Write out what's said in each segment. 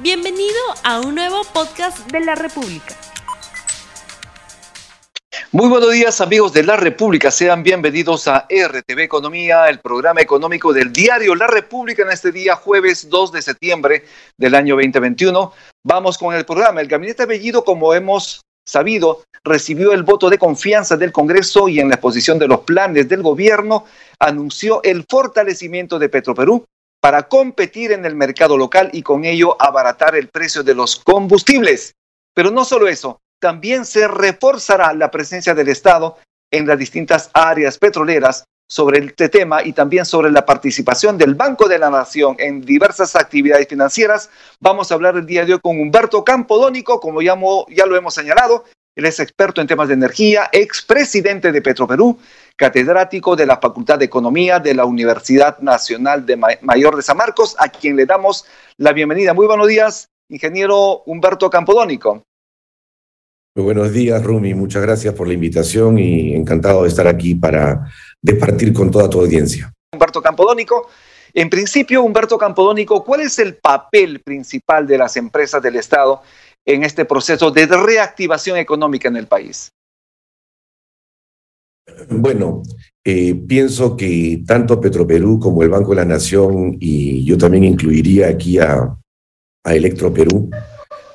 Bienvenido a un nuevo podcast de la República. Muy buenos días amigos de la República, sean bienvenidos a RTV Economía, el programa económico del diario La República en este día jueves 2 de septiembre del año 2021. Vamos con el programa. El gabinete Bellido, como hemos sabido, recibió el voto de confianza del Congreso y en la exposición de los planes del gobierno anunció el fortalecimiento de Petroperú para competir en el mercado local y con ello abaratar el precio de los combustibles. Pero no solo eso, también se reforzará la presencia del Estado en las distintas áreas petroleras sobre este tema y también sobre la participación del Banco de la Nación en diversas actividades financieras. Vamos a hablar el día de hoy con Humberto Campodónico, como ya, ya lo hemos señalado. Él es experto en temas de energía, expresidente de Petroperú, catedrático de la Facultad de Economía de la Universidad Nacional de Mayor de San Marcos, a quien le damos la bienvenida. Muy buenos días, ingeniero Humberto Campodónico. Muy buenos días, Rumi. Muchas gracias por la invitación y encantado de estar aquí para departir con toda tu audiencia. Humberto Campodónico. En principio, Humberto Campodónico, ¿cuál es el papel principal de las empresas del Estado en este proceso de reactivación económica en el país? Bueno, eh, pienso que tanto Petroperú como el Banco de la Nación, y yo también incluiría aquí a, a Electroperú,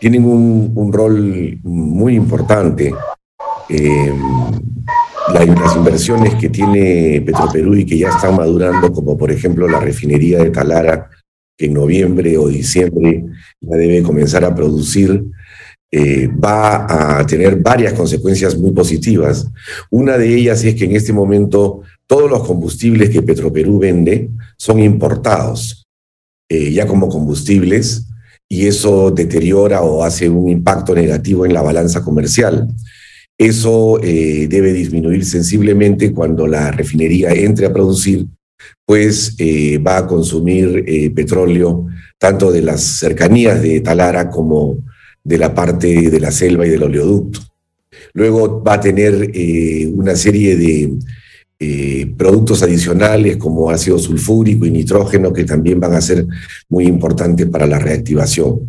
tienen un, rol muy importante. Eh, las inversiones que tiene Petroperú y que ya están madurando, como por ejemplo la refinería de Talara, que en noviembre o diciembre ya debe comenzar a producir, eh, va a tener varias consecuencias muy positivas. Una de ellas es que en este momento todos los combustibles que Petroperú vende son importados, eh, ya como combustibles, y eso deteriora o hace un impacto negativo en la balanza comercial. Eso eh, debe disminuir sensiblemente cuando la refinería entre a producir, pues va a consumir petróleo tanto de las cercanías de Talara como de la parte de la selva y del oleoducto. Luego va a tener eh, una serie de eh, productos adicionales como ácido sulfúrico y nitrógeno que también van a ser muy importantes para la reactivación.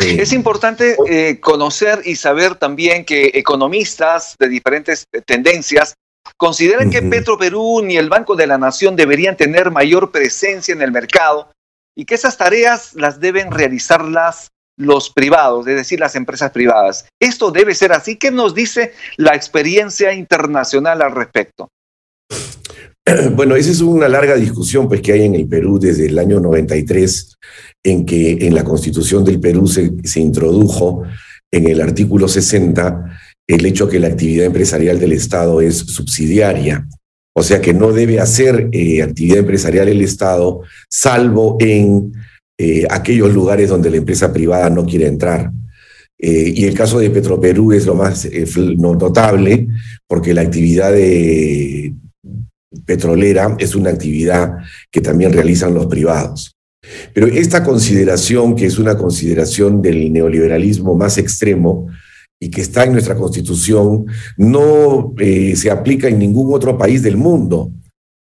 Eh, es importante conocer y saber también que economistas de diferentes tendencias consideran que Petro Perú ni el Banco de la Nación deberían tener mayor presencia en el mercado y que esas tareas las deben realizarlas los privados, es decir, las empresas privadas. Esto debe ser así. ¿Qué nos dice la experiencia internacional al respecto? Bueno, esa es una larga discusión pues, que hay en el Perú desde el año 93, en que en la constitución del Perú se, se introdujo en el artículo 60 el hecho que la actividad empresarial del Estado es subsidiaria, o sea que no debe hacer eh, actividad empresarial el Estado, salvo en eh, aquellos lugares donde la empresa privada no quiere entrar. Eh, y el caso de Petroperú es lo más eh, notable porque la actividad de petrolera es una actividad que también realizan los privados. Pero esta consideración, que es una consideración del neoliberalismo más extremo y que está en nuestra constitución, no se aplica en ningún otro país del mundo,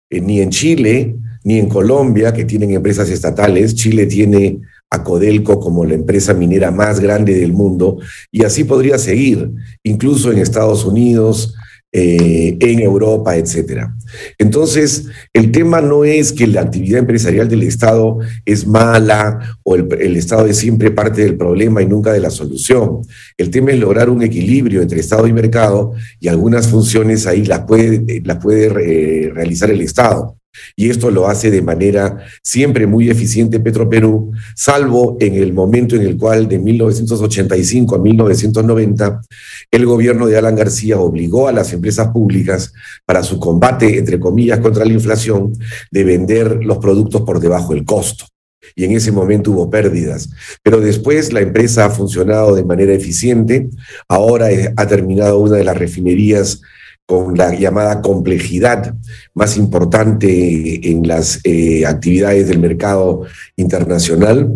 ni en Chile, ni en Colombia, que tienen empresas estatales. Chile tiene a Codelco como la empresa minera más grande del mundo, y así podría seguir, incluso en Estados Unidos, eh, en Europa, etcétera. Entonces, el tema no es que la actividad empresarial del Estado es mala o el, Estado es siempre parte del problema y nunca de la solución. El tema es lograr un equilibrio entre Estado y mercado y algunas funciones ahí las puede, las puede eh, realizar el Estado y esto lo hace de manera siempre muy eficiente Petroperú, salvo en el momento en el cual de 1985 a 1990 el gobierno de Alan García obligó a las empresas públicas para su combate, entre comillas, contra la inflación, de vender los productos por debajo del costo y en ese momento hubo pérdidas. Pero después la empresa ha funcionado de manera eficiente. Ahora ha terminado una de las refinerías con la llamada complejidad más importante en las eh, actividades del mercado internacional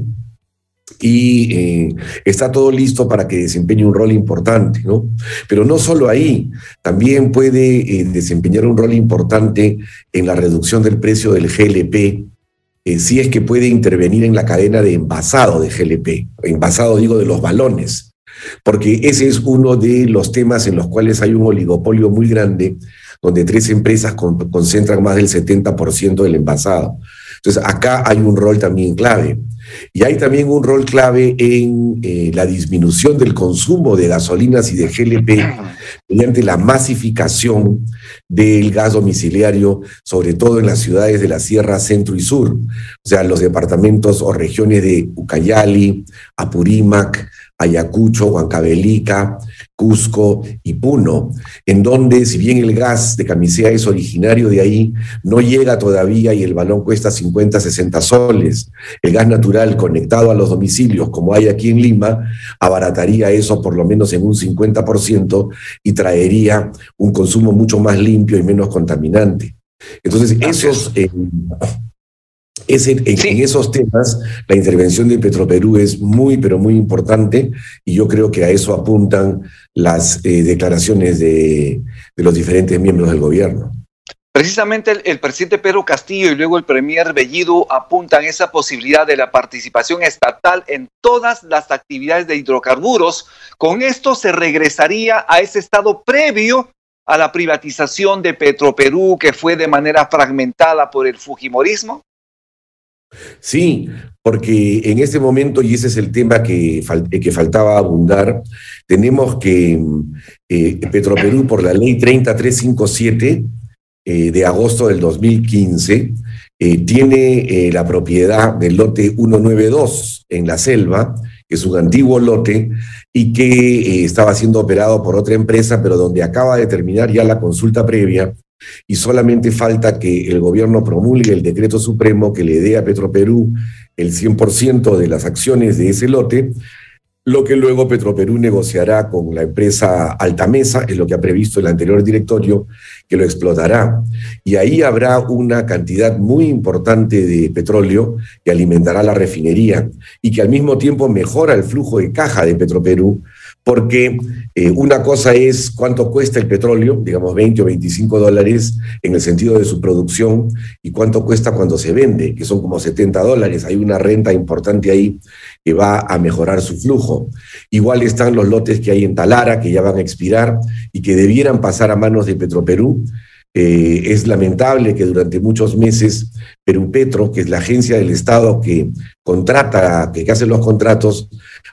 y eh, está todo listo para que desempeñe un rol importante, ¿no? Pero no solo ahí, también puede eh, desempeñar un rol importante en la reducción del precio del GLP si es que puede intervenir en la cadena de envasado de GLP, envasado digo de los balones, porque ese es uno de los temas en los cuales hay un oligopolio muy grande, donde tres empresas concentran más del 70% del envasado. Entonces, acá hay un rol también clave. Y hay también un rol clave en eh, la disminución del consumo de gasolinas y de GLP mediante la masificación del gas domiciliario, sobre todo en las ciudades de la Sierra Centro y Sur, o sea, los departamentos o regiones de Ucayali, Apurímac, Ayacucho, Huancavelica, Cusco y Puno, en donde si bien el gas de camisea es originario de ahí, no llega todavía y el balón cuesta 50, 60 soles. El gas natural conectado a los domicilios, como hay aquí en Lima, abarataría eso por lo menos en un 50% y traería un consumo mucho más limpio y menos contaminante. Entonces, esos... Eh, en, esos temas, la intervención de Petroperú es muy, pero muy importante y yo creo que a eso apuntan las eh, declaraciones de, los diferentes miembros del gobierno. Precisamente el, presidente Pedro Castillo y luego el premier Bellido apuntan esa posibilidad de la participación estatal en todas las actividades de hidrocarburos. Con esto se regresaría a ese estado previo a la privatización de Petroperú que fue de manera fragmentada por el Fujimorismo. Sí, porque en este momento, y ese es el tema que, que faltaba abundar, tenemos que eh, Petroperú, por la ley 30357 eh, de agosto del 2015, eh, tiene la propiedad del lote 192 en la selva, que es un antiguo lote y que estaba siendo operado por otra empresa, pero donde acaba de terminar ya la consulta previa y solamente falta que el gobierno promulgue el decreto supremo que le dé a Petroperú el 100% de las acciones de ese lote, lo que luego Petroperú negociará con la empresa Altamesa, es lo que ha previsto el anterior directorio, que lo explotará. Y ahí habrá una cantidad muy importante de petróleo que alimentará la refinería y que al mismo tiempo mejora el flujo de caja de Petroperú, porque eh, una cosa es cuánto cuesta el petróleo, digamos 20 o 25 dólares en el sentido de su producción, y cuánto cuesta cuando se vende, que son como 70 dólares. Hay una renta importante ahí que va a mejorar su flujo. Igual están los lotes que hay en Talara, que ya van a expirar y que debieran pasar a manos de Petroperú. Eh, es lamentable que durante muchos meses Perú Petro, que es la agencia del Estado que contrata, que hace los contratos,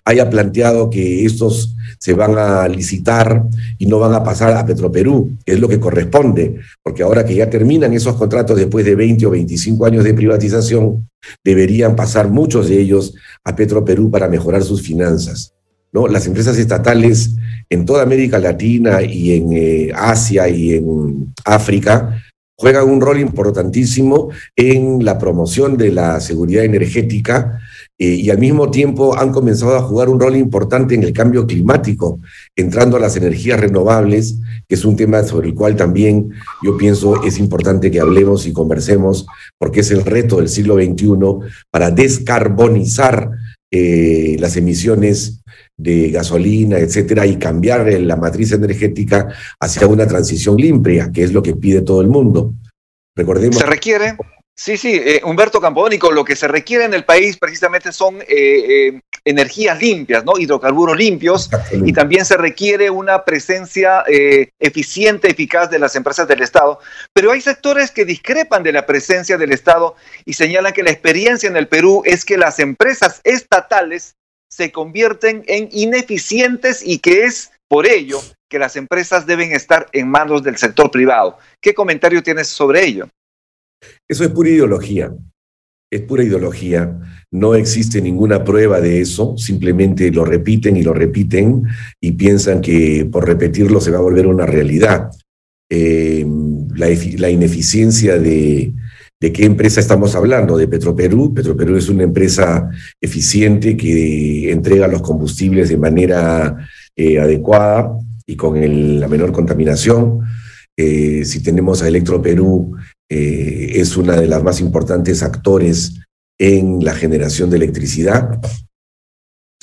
haya planteado que estos se van a licitar y no van a pasar a Petroperú, que es lo que corresponde, porque ahora que ya terminan esos contratos después de 20 o 25 años de privatización, deberían pasar muchos de ellos a Petroperú para mejorar sus finanzas. ¿No? Las empresas estatales en toda América Latina y en eh, Asia y en África juegan un rol importantísimo en la promoción de la seguridad energética eh, y al mismo tiempo han comenzado a jugar un rol importante en el cambio climático, entrando a las energías renovables, que es un tema sobre el cual también yo pienso es importante que hablemos y conversemos, porque es el reto del siglo XXI para descarbonizar eh, las emisiones de gasolina, etcétera, y cambiar la matriz energética hacia una transición limpia, que es lo que pide todo el mundo. Recordemos. Se requiere Sí, sí, eh, Humberto Campónico, lo que se requiere en el país precisamente son eh, eh, energías limpias, ¿no? Hidrocarburos limpios y también se requiere una presencia eficiente, eficaz de las empresas del Estado. Pero hay sectores que discrepan de la presencia del Estado y señalan que la experiencia en el Perú es que las empresas estatales se convierten en ineficientes y que es por ello que las empresas deben estar en manos del sector privado. ¿Qué comentario tienes sobre ello? Eso es pura ideología, es pura ideología. No existe ninguna prueba de eso, simplemente lo repiten y lo repiten y piensan que por repetirlo se va a volver una realidad. Eh, la, ineficiencia de, qué empresa estamos hablando, de Petroperú. Petroperú es una empresa eficiente que entrega los combustibles de manera eh, adecuada y con la menor contaminación. Eh, si tenemos a Electroperú, eh, es una de las más importantes actores en la generación de electricidad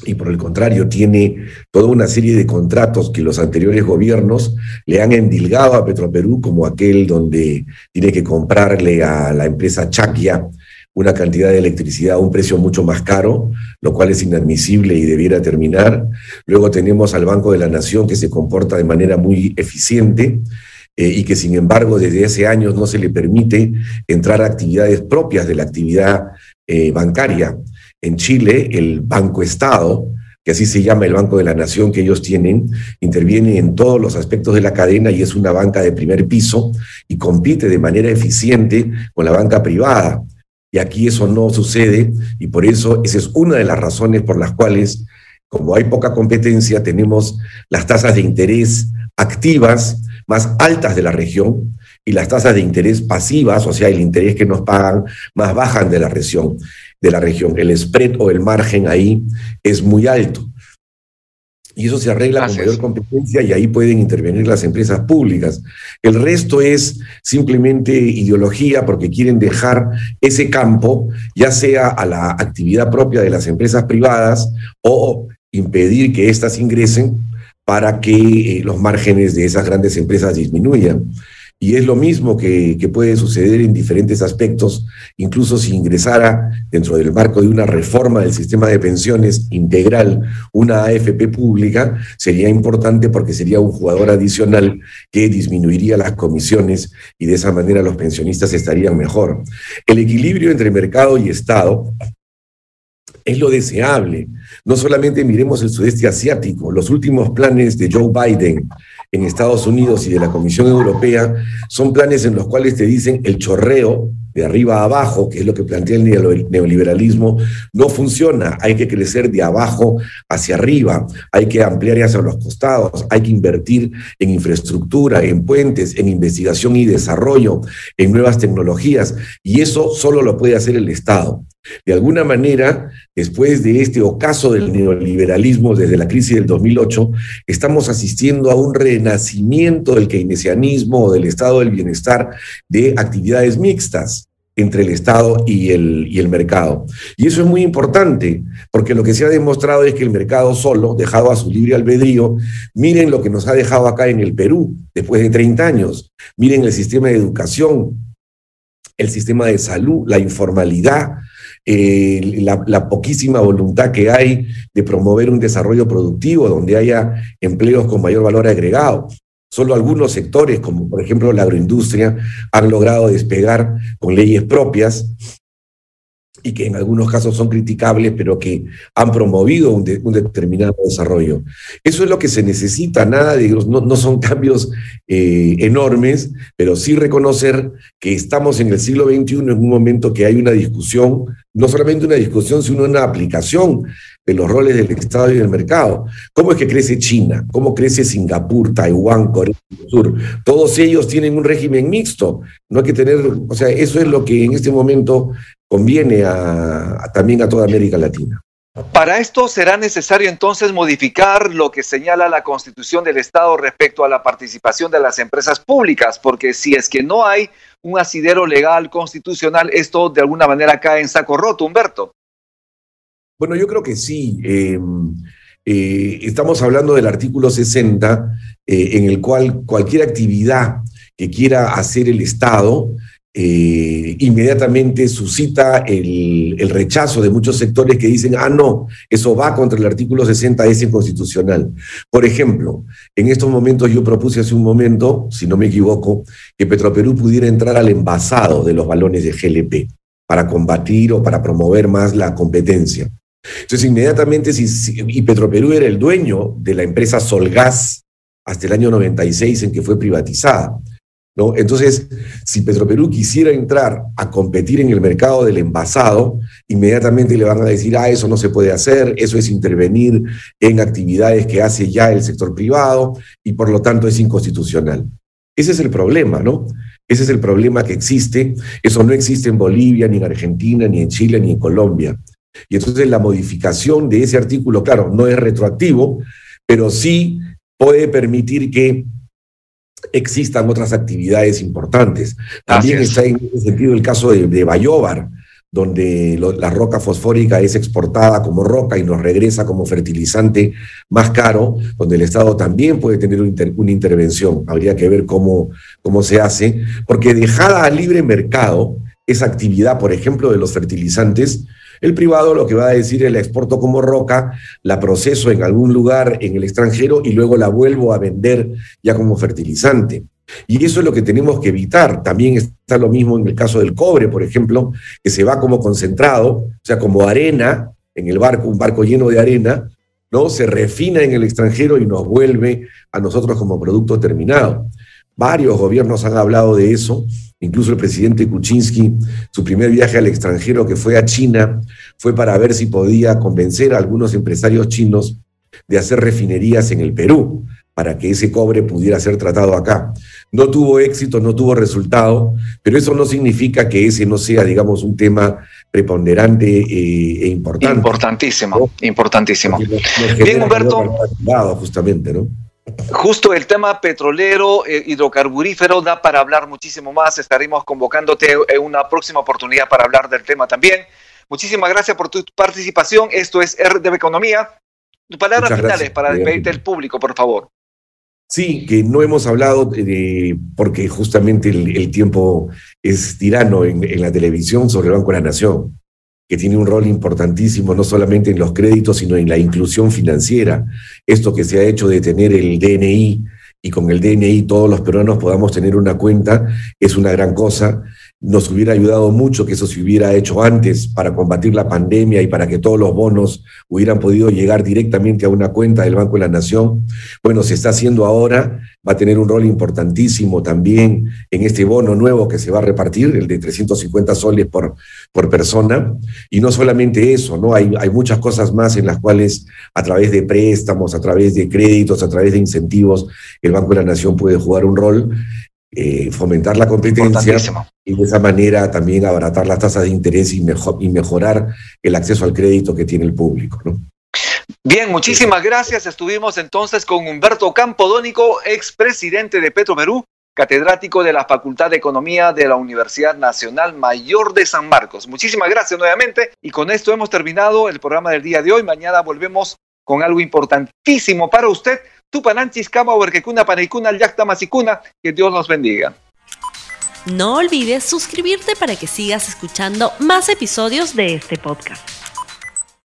y por el contrario tiene toda una serie de contratos que los anteriores gobiernos le han endilgado a Petroperú como aquel donde tiene que comprarle a la empresa Chaquia una cantidad de electricidad a un precio mucho más caro, lo cual es inadmisible y debiera terminar. Luego tenemos al Banco de la Nación que se comporta de manera muy eficiente eh, y que sin embargo desde hace años no se le permite entrar a actividades propias de la actividad eh, bancaria. En Chile, el Banco Estado, que así se llama el Banco de la Nación que ellos tienen, interviene en todos los aspectos de la cadena y es una banca de primer piso y compite de manera eficiente con la banca privada. Y aquí eso no sucede y por eso esa es una de las razones por las cuales, como hay poca competencia, tenemos las tasas de interés activas más altas de la región y las tasas de interés pasivas, o sea, el interés que nos pagan, más bajan de la región. De la región. El spread o el margen ahí es muy alto. Y eso se arregla con mayor competencia y ahí pueden intervenir las empresas públicas. El resto es simplemente ideología porque quieren dejar ese campo, ya sea a la actividad propia de las empresas privadas o impedir que éstas ingresen para que eh, los márgenes de esas grandes empresas disminuyan. Y es lo mismo que, puede suceder en diferentes aspectos, incluso si ingresara dentro del marco de una reforma del sistema de pensiones integral una AFP pública, sería importante porque sería un jugador adicional que disminuiría las comisiones y de esa manera los pensionistas estarían mejor. El equilibrio entre mercado y Estado es lo deseable. No solamente miremos el sudeste asiático, los últimos planes de Joe Biden en Estados Unidos y de la Comisión Europea son planes en los cuales te dicen el chorreo de arriba a abajo, que es lo que plantea el neoliberalismo, no funciona. Hay que crecer de abajo hacia arriba, hay que ampliar hacia los costados, hay que invertir en infraestructura, en puentes, en investigación y desarrollo, en nuevas tecnologías, y eso solo lo puede hacer el Estado. De alguna manera, después de este ocaso del neoliberalismo desde la crisis del 2008, estamos asistiendo a un renacimiento del keynesianismo o del estado del bienestar de actividades mixtas entre el Estado y el, y el mercado. Y eso es muy importante, porque lo que se ha demostrado es que el mercado solo, dejado a su libre albedrío, miren lo que nos ha dejado acá en el Perú después de 30 años, miren el sistema de educación, el sistema de salud, la informalidad, eh, la, poquísima voluntad que hay de promover un desarrollo productivo donde haya empleos con mayor valor agregado. Solo algunos sectores, como por ejemplo la agroindustria, han logrado despegar con leyes propias y que en algunos casos son criticables, pero que han promovido un, determinado desarrollo. Eso es lo que se necesita, nada de no, no son cambios eh, enormes, pero sí reconocer que estamos en el siglo XXI en un momento que hay una discusión, no solamente una discusión, sino una aplicación de los roles del Estado y del mercado. ¿Cómo es que crece China? ¿Cómo crece Singapur, Taiwán, Corea del Sur? Todos ellos tienen un régimen mixto. No hay que tener, o sea, eso es lo que en este momento conviene a, también a toda América Latina. Para esto será necesario entonces modificar lo que señala la constitución del Estado respecto a la participación de las empresas públicas, porque si es que no hay un asidero legal constitucional, esto de alguna manera cae en saco roto, Humberto. Bueno, yo creo que sí. Em, eh, estamos hablando del artículo 60, eh, en el cual cualquier actividad que quiera hacer el Estado eh, inmediatamente suscita el, rechazo de muchos sectores que dicen, ah, no, eso va contra el artículo 60, es inconstitucional. Por ejemplo, en estos momentos yo propuse hace un momento, si no me equivoco, que Petroperú pudiera entrar al envasado de los balones de GLP para combatir o para promover más la competencia. Entonces, inmediatamente, si, y Petroperú era el dueño de la empresa Solgas hasta el año 96 en que fue privatizada. ¿No? Entonces, si Petroperú quisiera entrar a competir en el mercado del envasado, inmediatamente le van a decir, ah, eso no se puede hacer, eso es intervenir en actividades que hace ya el sector privado y por lo tanto es inconstitucional. Ese es el problema, ¿no? Ese es el problema que existe. Eso no existe en Bolivia, ni en Argentina, ni en Chile, ni en Colombia. Y entonces la modificación de ese artículo, claro, no es retroactivo, pero sí puede permitir que existan otras actividades importantes. También está en ese sentido el caso de, de Bayobar, donde la roca fosfórica es exportada como roca y nos regresa como fertilizante más caro, donde el Estado también puede tener una intervención. Habría que ver cómo, cómo se hace, porque dejada a libre mercado, esa actividad, por ejemplo, de los fertilizantes, el privado lo que va a decir es la exporto como roca, la proceso en algún lugar en el extranjero y luego la vuelvo a vender ya como fertilizante. Y eso es lo que tenemos que evitar. También está lo mismo en el caso del cobre, por ejemplo, que se va como concentrado, o sea, como arena en el barco, un barco lleno de arena, ¿no? Se refina en el extranjero y nos vuelve a nosotros como producto terminado. Varios gobiernos han hablado de eso, incluso el presidente Kuczynski, su primer viaje al extranjero que fue a China, fue para ver si podía convencer a algunos empresarios chinos de hacer refinerías en el Perú para que ese cobre pudiera ser tratado acá. No tuvo éxito, no tuvo resultado, pero eso no significa que ese no sea, digamos, un tema preponderante eh, e importante. Importantísimo, importantísimo. Bien, Humberto. Justamente, ¿no? Justo el tema petrolero, eh, hidrocarburífero, da para hablar muchísimo más. Estaremos convocándote en una próxima oportunidad para hablar del tema también. Muchísimas gracias por tu participación. Esto es RDB Economía. Tus palabras finales para despedirte del público, por favor. Sí, que no hemos hablado de, porque justamente el, tiempo es tirano en, en, la televisión sobre el Banco de la Nación, que tiene un rol importantísimo no solamente en los créditos, sino en la inclusión financiera. Esto que se ha hecho de tener el DNI y con el DNI todos los peruanos podamos tener una cuenta es una gran cosa nos hubiera ayudado mucho que eso se hubiera hecho antes para combatir la pandemia y para que todos los bonos hubieran podido llegar directamente a una cuenta del Banco de la Nación. Bueno, se está haciendo ahora, va a tener un rol importantísimo también en este bono nuevo que se va a repartir, el de 350 soles por, por persona. Y no solamente eso, ¿no? Hay, hay muchas cosas más en las cuales a través de préstamos, a través de créditos, a través de incentivos, el Banco de la Nación puede jugar un rol. Eh, fomentar la competencia y de esa manera también abaratar las tasas de interés y, y mejorar el acceso al crédito que tiene el público. Bien, muchísimas gracias. Estuvimos entonces con Humberto Campodónico, expresidente de Perú, catedrático de la Facultad de Economía de la Universidad Nacional Mayor de San Marcos. Muchísimas gracias nuevamente y con esto hemos terminado el programa del día de hoy. Mañana volvemos con algo importantísimo para usted Tupananchis, Kama, Huerquecuna, Paneicuna, Yacta, Masicuna. Que Dios nos bendiga. No olvides suscribirte para que sigas escuchando más episodios de este podcast.